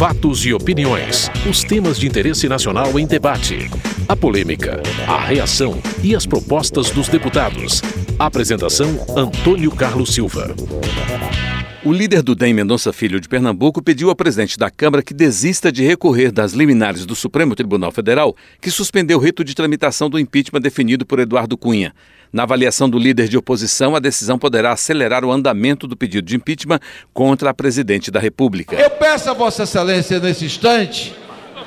Fatos e opiniões. Os temas de interesse nacional em debate. A polêmica, a reação e as propostas dos deputados. Apresentação: Antônio Carlos Silva. O líder do DEM Mendonça Filho de Pernambuco pediu ao presidente da Câmara que desista de recorrer das liminares do Supremo Tribunal Federal, que suspendeu o rito de tramitação do impeachment definido por Eduardo Cunha. Na avaliação do líder de oposição, a decisão poderá acelerar o andamento do pedido de impeachment contra a presidente da República. Eu peço a Vossa Excelência, nesse instante,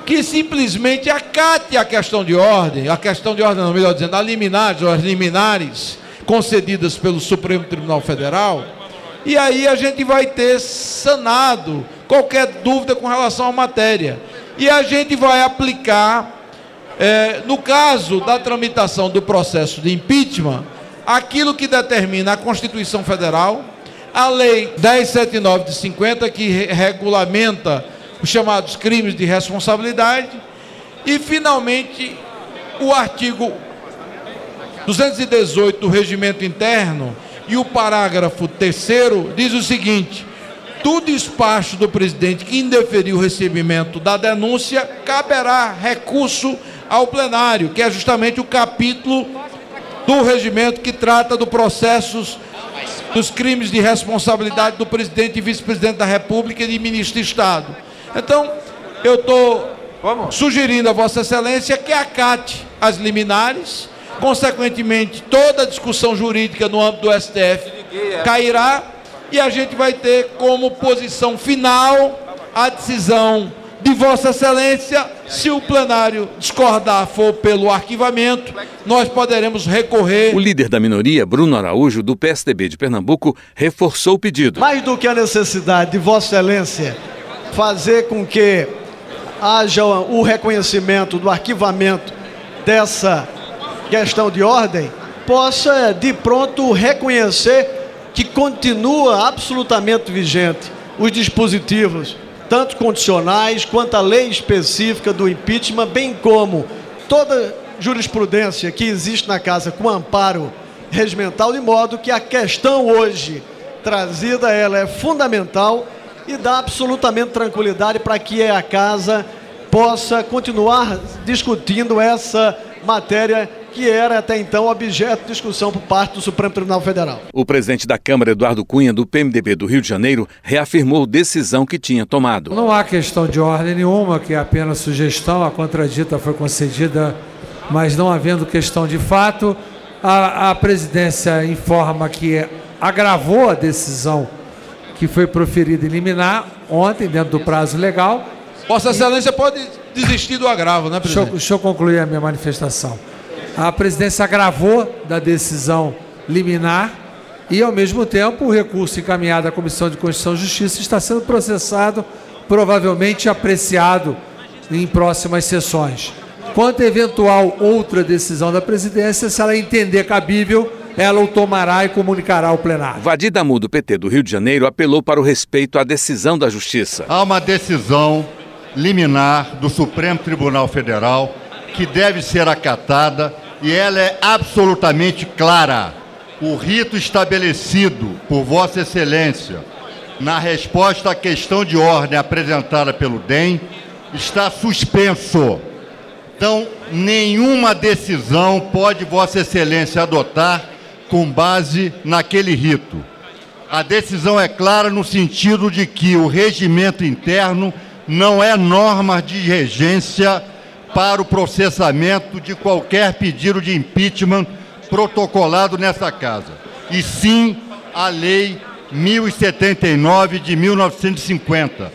que simplesmente acate a questão de ordem, a questão de ordem, não, melhor dizendo, a as liminares concedidas pelo Supremo Tribunal Federal e aí a gente vai ter sanado qualquer dúvida com relação à matéria. E a gente vai aplicar, é, no caso da tramitação do processo de impeachment, aquilo que determina a Constituição Federal, a Lei 1079 de 50, que regulamenta os chamados crimes de responsabilidade, e, finalmente, o artigo 218 do Regimento Interno, e o parágrafo terceiro diz o seguinte: do despacho do presidente que indeferiu o recebimento da denúncia, caberá recurso ao plenário, que é justamente o capítulo do regimento que trata do processos dos crimes de responsabilidade do presidente e vice-presidente da República e de ministro de Estado. Então, eu estou sugerindo a Vossa Excelência que acate as liminares Consequentemente, toda a discussão jurídica no âmbito do STF cairá e a gente vai ter como posição final a decisão de Vossa Excelência. Se o plenário discordar for pelo arquivamento, nós poderemos recorrer. O líder da minoria, Bruno Araújo, do PSDB de Pernambuco, reforçou o pedido. Mais do que a necessidade de Vossa Excelência fazer com que haja o reconhecimento do arquivamento dessa questão de ordem, possa de pronto reconhecer que continua absolutamente vigente os dispositivos, tanto condicionais quanto a lei específica do impeachment, bem como toda jurisprudência que existe na casa com amparo regimental, de modo que a questão hoje trazida ela é fundamental e dá absolutamente tranquilidade para que a casa possa continuar discutindo essa matéria que era até então objeto de discussão por parte do Supremo Tribunal Federal. O presidente da Câmara, Eduardo Cunha, do PMDB do Rio de Janeiro, reafirmou decisão que tinha tomado. Não há questão de ordem nenhuma, que é apenas sugestão, a contradita foi concedida, mas não havendo questão de fato, a, a presidência informa que agravou a decisão que foi proferida em liminar ontem, dentro do prazo legal. Vossa Excelência pode desistir do agravo, né, presidente? Deixa, deixa eu concluir a minha manifestação a presidência agravou da decisão liminar e, ao mesmo tempo, o recurso encaminhado à Comissão de Constituição e Justiça está sendo processado, provavelmente apreciado em próximas sessões. Quanto a eventual outra decisão da presidência, se ela entender cabível, ela o tomará e comunicará ao plenário. Vadir Damu, do PT do Rio de Janeiro, apelou para o respeito à decisão da Justiça. Há uma decisão liminar do Supremo Tribunal Federal que deve ser acatada e ela é absolutamente clara. O rito estabelecido por Vossa Excelência na resposta à questão de ordem apresentada pelo DEM está suspenso. Então, nenhuma decisão pode Vossa Excelência adotar com base naquele rito. A decisão é clara no sentido de que o regimento interno não é norma de regência para o processamento de qualquer pedido de impeachment protocolado nessa casa, e sim a Lei 1079 de 1950.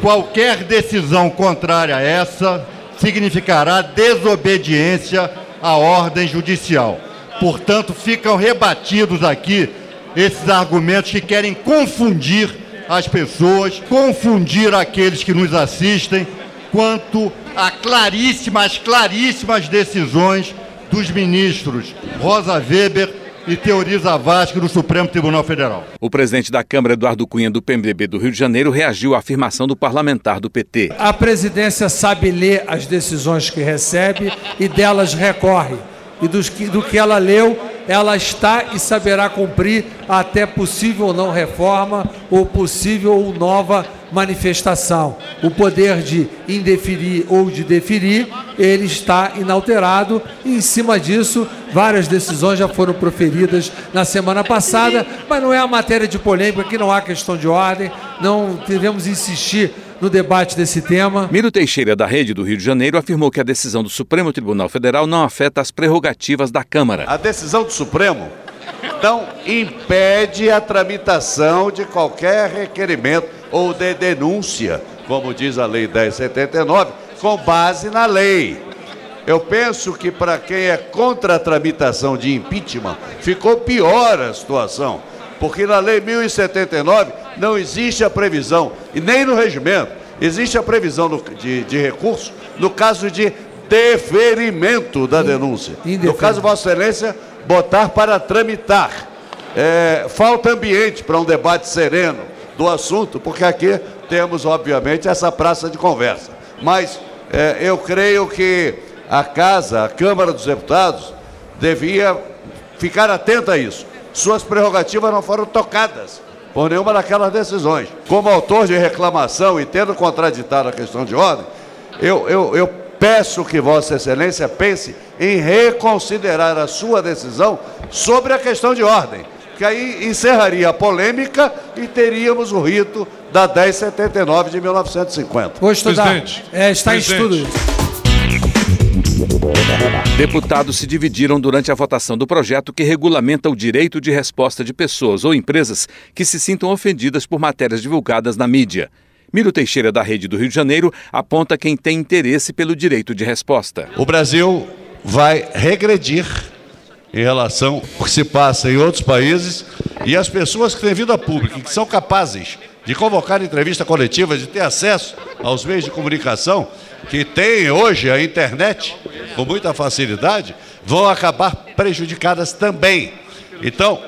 Qualquer decisão contrária a essa significará desobediência à ordem judicial. Portanto, ficam rebatidos aqui esses argumentos que querem confundir as pessoas, confundir aqueles que nos assistem quanto a claríssimas, claríssimas decisões dos ministros Rosa Weber e Teoriza Vasque do Supremo Tribunal Federal. O presidente da Câmara, Eduardo Cunha, do PMDB do Rio de Janeiro, reagiu à afirmação do parlamentar do PT. A presidência sabe ler as decisões que recebe e delas recorre. E que, do que ela leu, ela está e saberá cumprir até possível ou não reforma ou possível ou nova manifestação. O poder de indeferir ou de deferir, ele está inalterado e em cima disso, várias decisões já foram proferidas na semana passada, mas não é a matéria de polêmica, aqui não há questão de ordem, não devemos insistir no debate desse tema. Miro Teixeira, da Rede do Rio de Janeiro, afirmou que a decisão do Supremo Tribunal Federal não afeta as prerrogativas da Câmara. A decisão do Supremo não impede a tramitação de qualquer requerimento ou de denúncia, como diz a Lei 1079, com base na lei. Eu penso que para quem é contra a tramitação de impeachment, ficou pior a situação, porque na Lei 1079 não existe a previsão, e nem no regimento, existe a previsão de, de recurso no caso de deferimento da denúncia. No caso, Vossa Excelência, botar para tramitar. É, falta ambiente para um debate sereno do assunto, porque aqui temos, obviamente, essa praça de conversa. Mas é, eu creio que a Casa, a Câmara dos Deputados, devia ficar atenta a isso. Suas prerrogativas não foram tocadas por nenhuma daquelas decisões. Como autor de reclamação e tendo contraditado a questão de ordem, eu, eu, eu peço que Vossa Excelência pense em reconsiderar a sua decisão sobre a questão de ordem que aí encerraria a polêmica e teríamos o rito da 1079 de 1950. Vou estudar. Presidente, é, está presidente. em estudo Deputados se dividiram durante a votação do projeto que regulamenta o direito de resposta de pessoas ou empresas que se sintam ofendidas por matérias divulgadas na mídia. Miro Teixeira, da Rede do Rio de Janeiro, aponta quem tem interesse pelo direito de resposta. O Brasil vai regredir em relação ao que se passa em outros países e as pessoas que têm vida pública que são capazes de convocar entrevista coletiva, de ter acesso aos meios de comunicação, que têm hoje a internet com muita facilidade, vão acabar prejudicadas também. Então,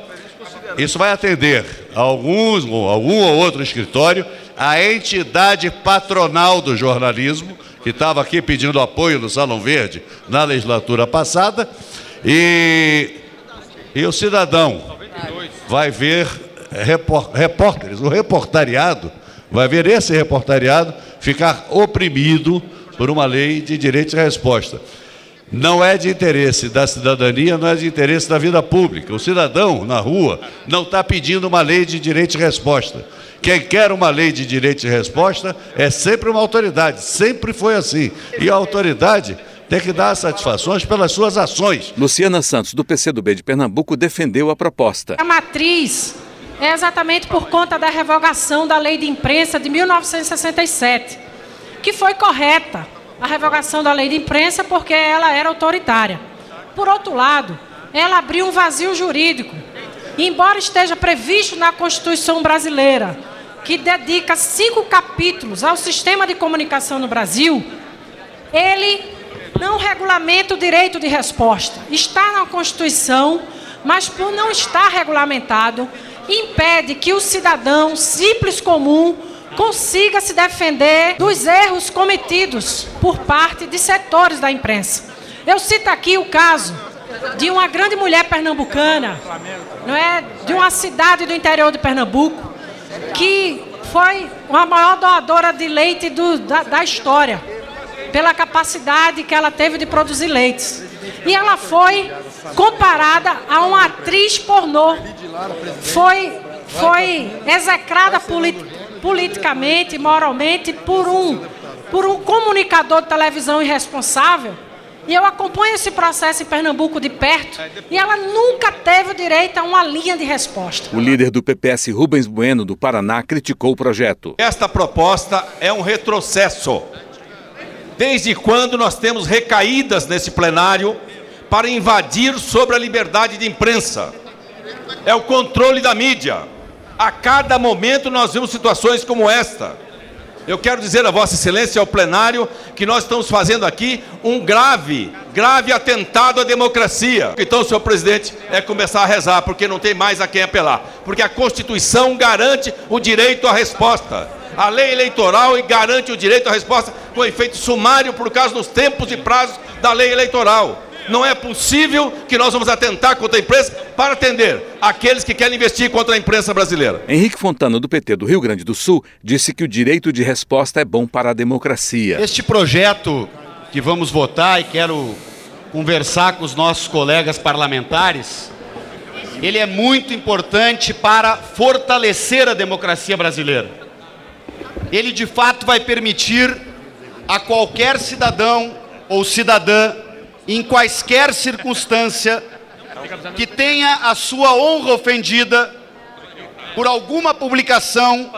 isso vai atender alguns, algum ou outro escritório, a entidade patronal do jornalismo, que estava aqui pedindo apoio no Salão Verde na legislatura passada, e, e o cidadão vai ver repórteres, o reportariado, vai ver esse reportariado ficar oprimido por uma lei de direito de resposta. Não é de interesse da cidadania, não é de interesse da vida pública. O cidadão na rua não está pedindo uma lei de direito de resposta. Quem quer uma lei de direito de resposta é sempre uma autoridade, sempre foi assim. E a autoridade tem que dar satisfações pelas suas ações. Luciana Santos, do PCdoB de Pernambuco, defendeu a proposta. A matriz é exatamente por conta da revogação da lei de imprensa de 1967, que foi correta a revogação da lei de imprensa porque ela era autoritária. Por outro lado, ela abriu um vazio jurídico. Embora esteja previsto na Constituição brasileira, que dedica cinco capítulos ao sistema de comunicação no Brasil, ele não regulamenta o direito de resposta. Está na Constituição, mas por não estar regulamentado, impede que o cidadão simples comum consiga se defender dos erros cometidos por parte de setores da imprensa. Eu cito aqui o caso de uma grande mulher pernambucana, não é, de uma cidade do interior de Pernambuco, que foi a maior doadora de leite do, da, da história pela capacidade que ela teve de produzir leites. E ela foi comparada a uma atriz pornô. Foi, foi execrada polit, politicamente, moralmente, por um, por um comunicador de televisão irresponsável. E eu acompanho esse processo em Pernambuco de perto e ela nunca teve o direito a uma linha de resposta. O líder do PPS, Rubens Bueno, do Paraná, criticou o projeto. Esta proposta é um retrocesso Desde quando nós temos recaídas nesse plenário para invadir sobre a liberdade de imprensa? É o controle da mídia. A cada momento nós vemos situações como esta. Eu quero dizer a Vossa Excelência ao plenário que nós estamos fazendo aqui um grave, grave atentado à democracia. Então, senhor presidente, é começar a rezar, porque não tem mais a quem apelar. Porque a Constituição garante o direito à resposta a lei eleitoral e garante o direito à resposta com efeito sumário por causa dos tempos e prazos da lei eleitoral. Não é possível que nós vamos atentar contra a imprensa para atender aqueles que querem investir contra a imprensa brasileira. Henrique Fontana, do PT do Rio Grande do Sul, disse que o direito de resposta é bom para a democracia. Este projeto que vamos votar e quero conversar com os nossos colegas parlamentares, ele é muito importante para fortalecer a democracia brasileira. Ele de fato vai permitir a qualquer cidadão ou cidadã, em quaisquer circunstância, que tenha a sua honra ofendida por alguma publicação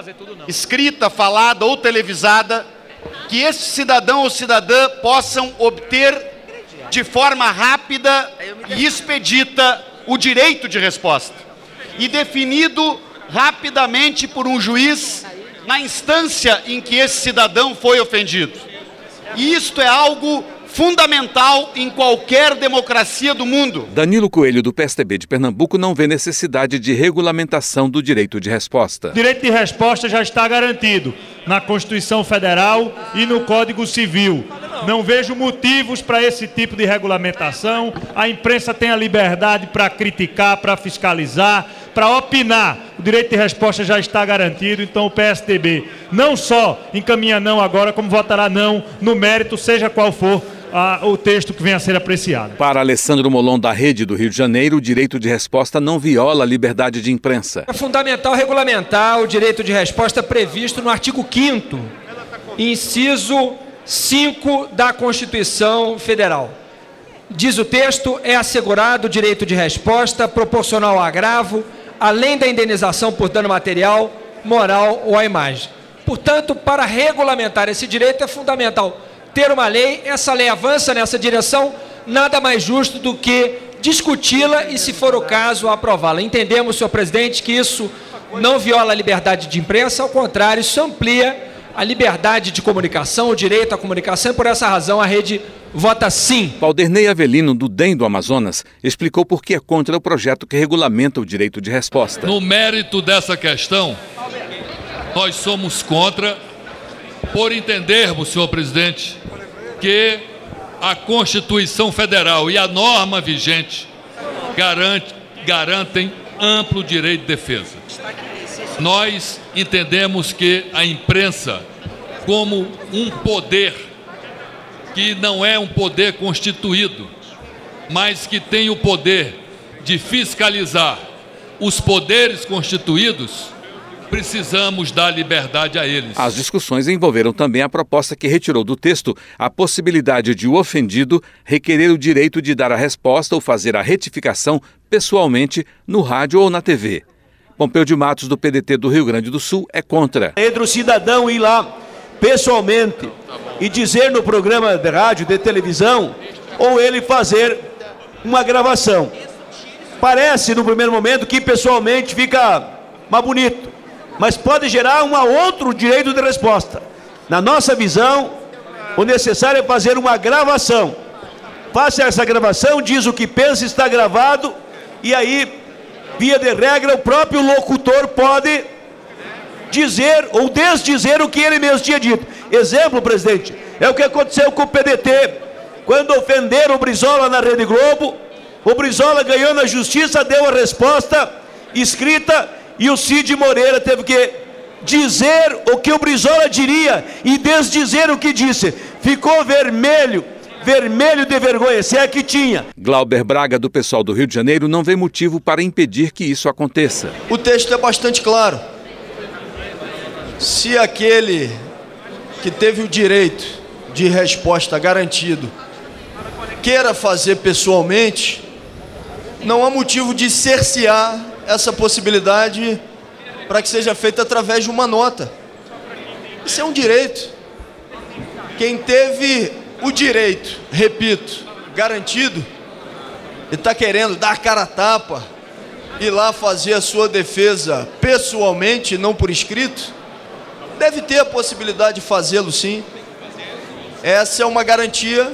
escrita, falada ou televisada, que esse cidadão ou cidadã possam obter de forma rápida e expedita o direito de resposta. E definido rapidamente por um juiz na instância em que esse cidadão foi ofendido. E isto é algo fundamental em qualquer democracia do mundo. Danilo Coelho, do PSTB de Pernambuco, não vê necessidade de regulamentação do direito de resposta. O direito de resposta já está garantido na Constituição Federal e no Código Civil. Não vejo motivos para esse tipo de regulamentação. A imprensa tem a liberdade para criticar, para fiscalizar, para opinar. O direito de resposta já está garantido, então o PSDB não só encaminha não agora, como votará não no mérito, seja qual for o texto que venha a ser apreciado. Para Alessandro Molon, da Rede do Rio de Janeiro, o direito de resposta não viola a liberdade de imprensa. É fundamental regulamentar o direito de resposta previsto no artigo 5 inciso 5 da Constituição Federal. Diz o texto, é assegurado o direito de resposta proporcional ao agravo, além da indenização por dano material, moral ou à imagem. Portanto, para regulamentar esse direito é fundamental ter uma lei, essa lei avança nessa direção, nada mais justo do que discuti-la e, se for o caso, aprová-la. Entendemos, senhor presidente, que isso não viola a liberdade de imprensa, ao contrário, isso amplia a liberdade de comunicação, o direito à comunicação, e por essa razão a rede vota sim. Valdernei Avelino, do DEM do Amazonas, explicou por que é contra o projeto que regulamenta o direito de resposta. No mérito dessa questão, nós somos contra, por entendermos, senhor presidente, que a Constituição Federal e a norma vigente garante, garantem amplo direito de defesa. Nós entendemos que a imprensa, como um poder que não é um poder constituído, mas que tem o poder de fiscalizar os poderes constituídos, precisamos dar liberdade a eles. As discussões envolveram também a proposta que retirou do texto a possibilidade de o ofendido requerer o direito de dar a resposta ou fazer a retificação pessoalmente no rádio ou na TV. Pompeu de Matos, do PDT do Rio Grande do Sul, é contra. Entre o cidadão ir lá pessoalmente e dizer no programa de rádio, de televisão, ou ele fazer uma gravação. Parece, no primeiro momento, que pessoalmente fica mais bonito, mas pode gerar um outro direito de resposta. Na nossa visão, o necessário é fazer uma gravação. Faça essa gravação, diz o que pensa, está gravado, e aí via de regra, o próprio locutor pode dizer ou desdizer o que ele mesmo tinha dito. Exemplo, presidente, é o que aconteceu com o PDT. Quando ofenderam o Brizola na Rede Globo, o Brizola ganhou na justiça, deu a resposta escrita e o Cid Moreira teve que dizer o que o Brizola diria e desdizer o que disse. Ficou vermelho vermelho de vergonha, se é que tinha. Glauber Braga, do pessoal do Rio de Janeiro, não vê motivo para impedir que isso aconteça. O texto é bastante claro. Se aquele que teve o direito de resposta garantido queira fazer pessoalmente, não há motivo de cercear essa possibilidade para que seja feita através de uma nota. Isso é um direito. Quem teve o direito, repito, garantido, e está querendo dar cara a tapa, ir lá fazer a sua defesa pessoalmente, não por escrito, deve ter a possibilidade de fazê-lo sim. Essa é uma garantia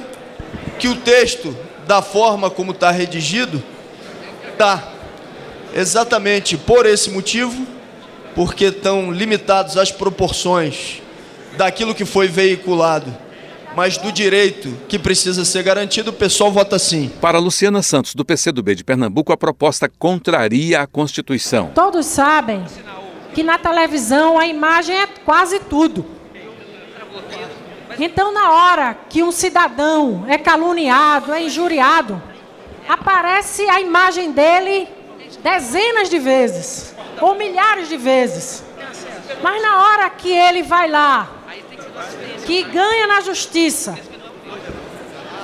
que o texto, da forma como está redigido, dá. Exatamente por esse motivo, porque estão limitados as proporções daquilo que foi veiculado mas do direito que precisa ser garantido, o pessoal vota sim. Para Luciana Santos, do PCdoB de Pernambuco, a proposta contraria a Constituição. Todos sabem que na televisão a imagem é quase tudo. Então, na hora que um cidadão é caluniado, é injuriado, aparece a imagem dele dezenas de vezes, ou milhares de vezes. Mas na hora que ele vai lá, que ganha na justiça,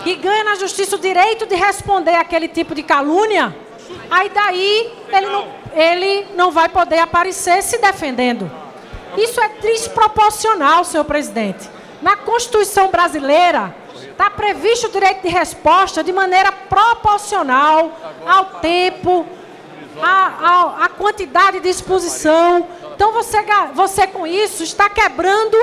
que ganha na justiça o direito de responder aquele tipo de calúnia, aí daí ele não, ele não vai poder aparecer se defendendo. Isso é desproporcional, senhor presidente. Na Constituição brasileira, está previsto o direito de resposta de maneira proporcional ao tempo, à, à, quantidade de exposição. Então, você, você com isso está quebrando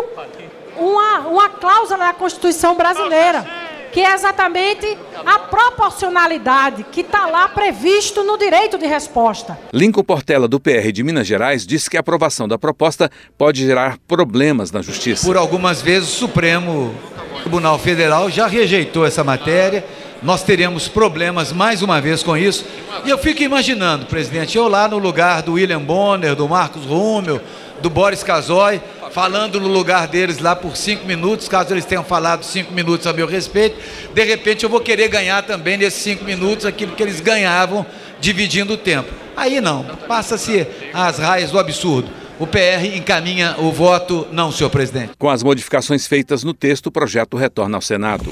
uma, uma cláusula da Constituição brasileira, que é exatamente a proporcionalidade que está lá previsto no direito de resposta. Lincoln Portela, do PR de Minas Gerais, disse que a aprovação da proposta pode gerar problemas na Justiça. Por algumas vezes, o Supremo Tribunal Federal já rejeitou essa matéria. Nós teremos problemas mais uma vez com isso. E eu fico imaginando, presidente, eu lá no lugar do William Bonner, do Marcos Rummel, do Boris Casoy, falando no lugar deles lá por cinco minutos, caso eles tenham falado cinco minutos a meu respeito, de repente eu vou querer ganhar também nesses cinco minutos aquilo que eles ganhavam dividindo o tempo. Aí não, passa-se as raias do absurdo. O PR encaminha o voto não, senhor presidente. Com as modificações feitas no texto, o projeto retorna ao Senado.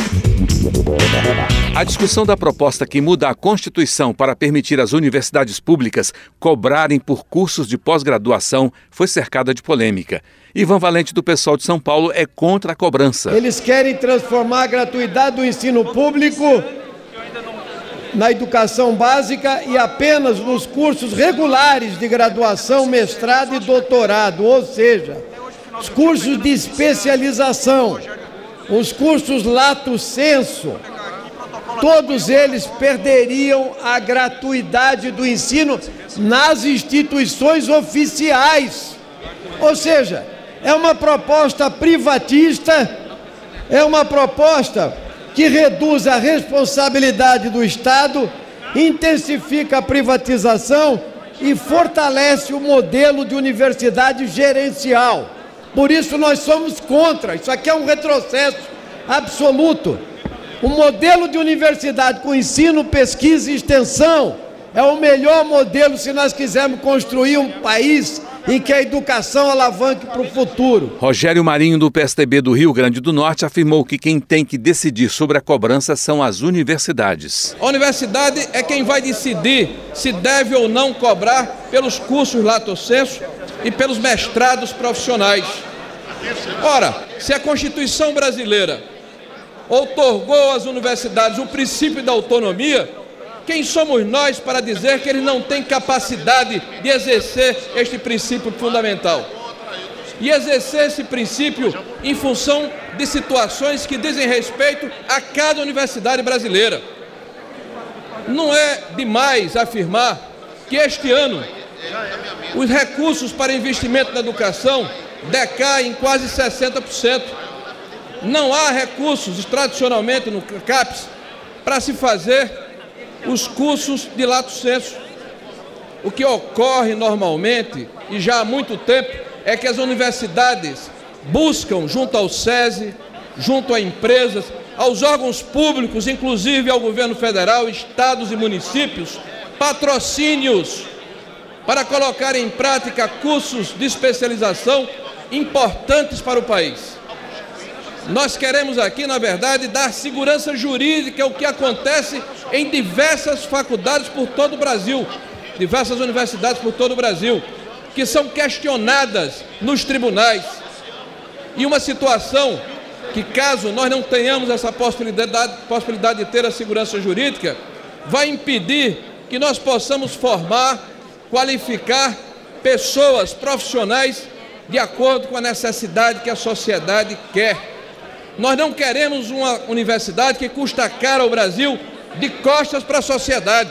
A discussão da proposta que muda a Constituição para permitir às universidades públicas cobrarem por cursos de pós-graduação foi cercada de polêmica. Ivan Valente, do pessoal de São Paulo, é contra a cobrança. Eles querem transformar a gratuidade do ensino público na educação básica e apenas nos cursos regulares de graduação, mestrado e doutorado, ou seja, os cursos de especialização, os cursos lato senso, todos eles perderiam a gratuidade do ensino nas instituições oficiais. Ou seja, é uma proposta privatista, é uma proposta que reduz a responsabilidade do Estado, intensifica a privatização e fortalece o modelo de universidade gerencial. Por isso nós somos contra. Isso aqui é um retrocesso absoluto. O modelo de universidade com ensino, pesquisa e extensão é o melhor modelo se nós quisermos construir um país em que a educação alavanque para o futuro. Rogério Marinho, do PSTB do Rio Grande do Norte, afirmou que quem tem que decidir sobre a cobrança são as universidades. A universidade é quem vai decidir se deve ou não cobrar pelos cursos lato sensu e pelos mestrados profissionais. Ora, se a Constituição brasileira outorgou às universidades o princípio da autonomia, quem somos nós para dizer que eles não têm capacidade de exercer este princípio fundamental? E exercer esse princípio em função de situações que dizem respeito a cada universidade brasileira. Não é demais afirmar que este ano os recursos para investimento na educação decaem em quase 60%. Não há recursos, tradicionalmente no CAPES, para se fazer os cursos de lato senso. O que ocorre normalmente, e já há muito tempo, é que as universidades buscam, junto ao SESI, junto a empresas, aos órgãos públicos, inclusive ao governo federal, estados e municípios, patrocínios para colocar em prática cursos de especialização importantes para o país. Nós queremos aqui, na verdade, dar segurança jurídica ao que acontece em diversas faculdades por todo o Brasil, diversas universidades por todo o Brasil, que são questionadas nos tribunais. E uma situação que, caso nós não tenhamos essa possibilidade, possibilidade de ter a segurança jurídica, vai impedir que nós possamos formar, qualificar pessoas profissionais de acordo com a necessidade que a sociedade quer. Nós não queremos uma universidade que custa caro ao Brasil de costas para a sociedade.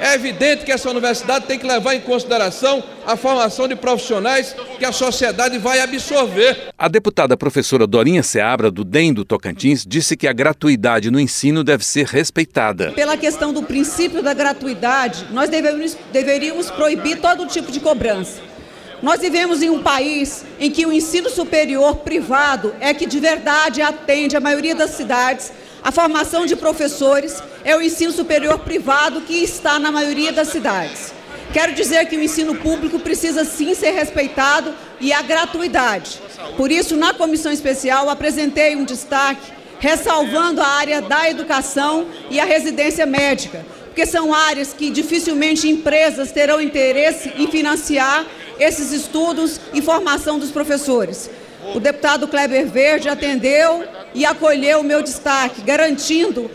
É evidente que essa universidade tem que levar em consideração a formação de profissionais que a sociedade vai absorver. A deputada professora Dorinha Seabra, do DEM do Tocantins, disse que a gratuidade no ensino deve ser respeitada. Pela questão do princípio da gratuidade, nós deveríamos, deveríamos proibir todo tipo de cobrança. Nós vivemos em um país em que o ensino superior privado é que de verdade atende a maioria das cidades a formação de professores é o ensino superior privado que está na maioria das cidades. Quero dizer que o ensino público precisa sim ser respeitado e a gratuidade. Por isso, na comissão especial, apresentei um destaque ressalvando a área da educação e a residência médica, porque são áreas que dificilmente empresas terão interesse em financiar esses estudos e formação dos professores. O deputado Kleber Verde atendeu e acolheu o meu destaque, garantindo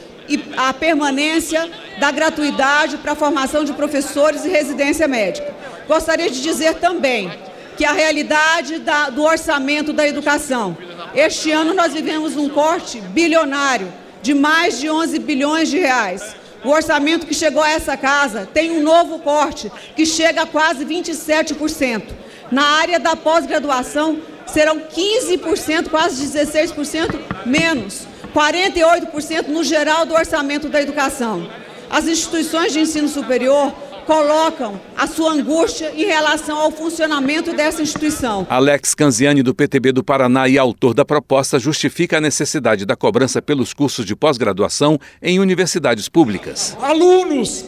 a permanência da gratuidade para a formação de professores e residência médica. Gostaria de dizer também que a realidade da, do orçamento da educação. Este ano nós vivemos um corte bilionário de mais de 11 bilhões de reais. O orçamento que chegou a essa casa tem um novo corte, que chega a quase 27%. Na área da pós-graduação, serão 15%, quase 16% menos, 48% no geral do orçamento da educação. As instituições de ensino superior colocam a sua angústia em relação ao funcionamento dessa instituição. Alex Canziani, do PTB do Paraná e autor da proposta, justifica a necessidade da cobrança pelos cursos de pós-graduação em universidades públicas. Alunos,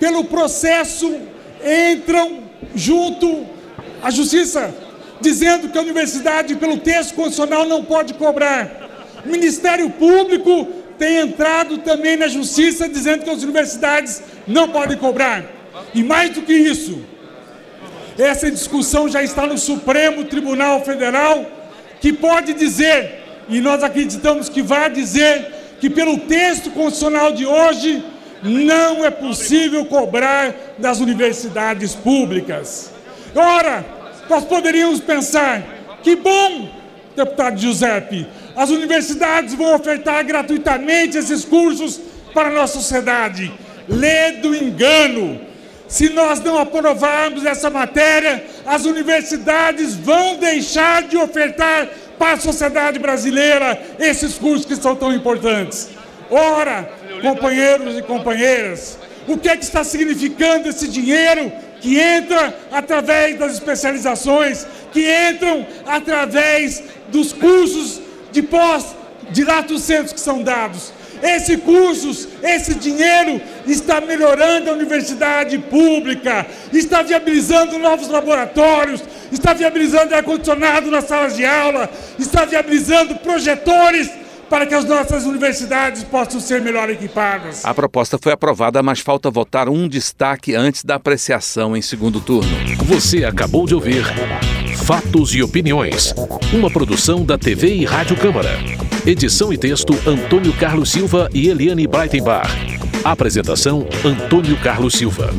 pelo processo, entram junto à Justiça dizendo que a universidade, pelo texto constitucional, não pode cobrar. O Ministério Público tem entrado também na justiça dizendo que as universidades não podem cobrar. E mais do que isso, essa discussão já está no Supremo Tribunal Federal, que pode dizer, e nós acreditamos que vai dizer, que pelo texto constitucional de hoje não é possível cobrar das universidades públicas. Ora, nós poderíamos pensar: que bom, deputado Giuseppe, as universidades vão ofertar gratuitamente esses cursos para a nossa sociedade. Lê do engano. Se nós não aprovarmos essa matéria, as universidades vão deixar de ofertar para a sociedade brasileira esses cursos que são tão importantes. Ora, companheiros e companheiras, o que é que está significando esse dinheiro que entra através das especializações, que entram através dos cursos de pós, de que são dados. Esse cursos, esse dinheiro está melhorando a universidade pública, está viabilizando novos laboratórios, está viabilizando ar-condicionado nas salas de aula, está viabilizando projetores para que as nossas universidades possam ser melhor equipadas. A proposta foi aprovada, mas falta votar um destaque antes da apreciação em segundo turno. Você acabou de ouvir Fatos e Opiniões, uma produção da TV e Rádio Câmara. Edição e texto Antônio Carlos Silva e Eliane Breitenbach. Apresentação Antônio Carlos Silva.